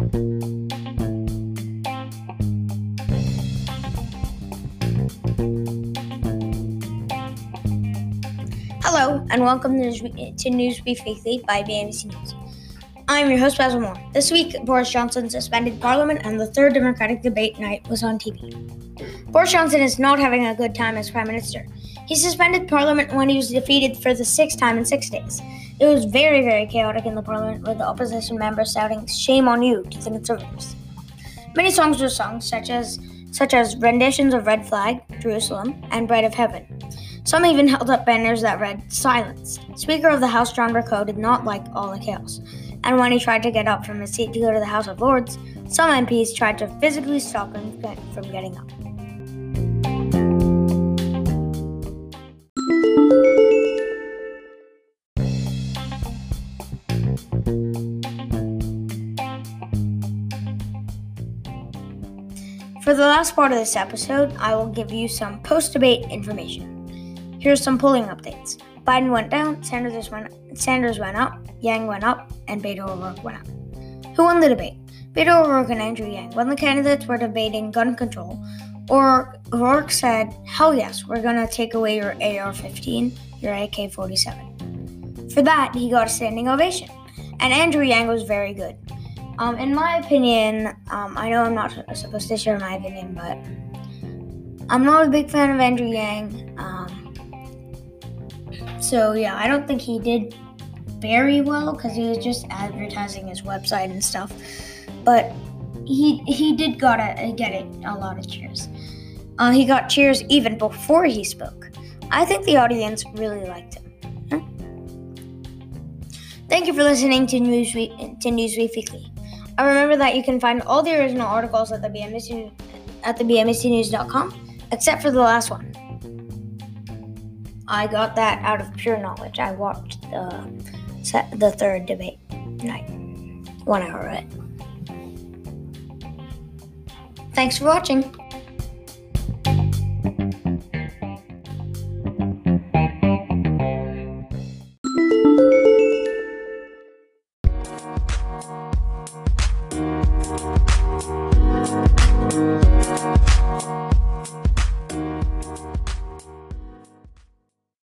Hello, and welcome to, Newsweek, to Weekly by BMC News. I'm your host, Basil Moore. This week, Boris Johnson suspended Parliament, and the third Democratic debate night was on TV. Boris Johnson is not having a good time as Prime Minister. He suspended Parliament when he was defeated for the sixth time in six days. It was very, very chaotic in the Parliament, with the opposition members shouting "Shame on you" to the Conservatives. Many songs were sung, such as such as renditions of Red Flag, Jerusalem, and Bread of Heaven. Some even held up banners that read Silence. Speaker of the House John Bercow did not like all the chaos, and when he tried to get up from his seat to go to the House of Lords, some MPs tried to physically stop him from getting up. For the last part of this episode, I will give you some post debate information. Here's some polling updates. Biden went down, Sanders went, Sanders went up, Yang went up, and Beto O'Rourke went up. Who won the debate? Beto O'Rourke and Andrew Yang. When the candidates were debating gun control, or O'Rourke said, Hell yes, we're gonna take away your AR 15, your AK 47. For that, he got a standing ovation. And Andrew Yang was very good. Um, in my opinion, um, I know I'm not supposed to share my opinion, but I'm not a big fan of Andrew Yang. Um, so yeah, I don't think he did very well because he was just advertising his website and stuff. But he he did gotta get it a lot of cheers. Uh, he got cheers even before he spoke. I think the audience really liked him. Huh? Thank you for listening to Newsweek to Newsweek Weekly. I remember that you can find all the original articles at the BMC at the BMCNews.com, except for the last one. I got that out of pure knowledge. I watched the the third debate night, one hour of it. Thanks for watching.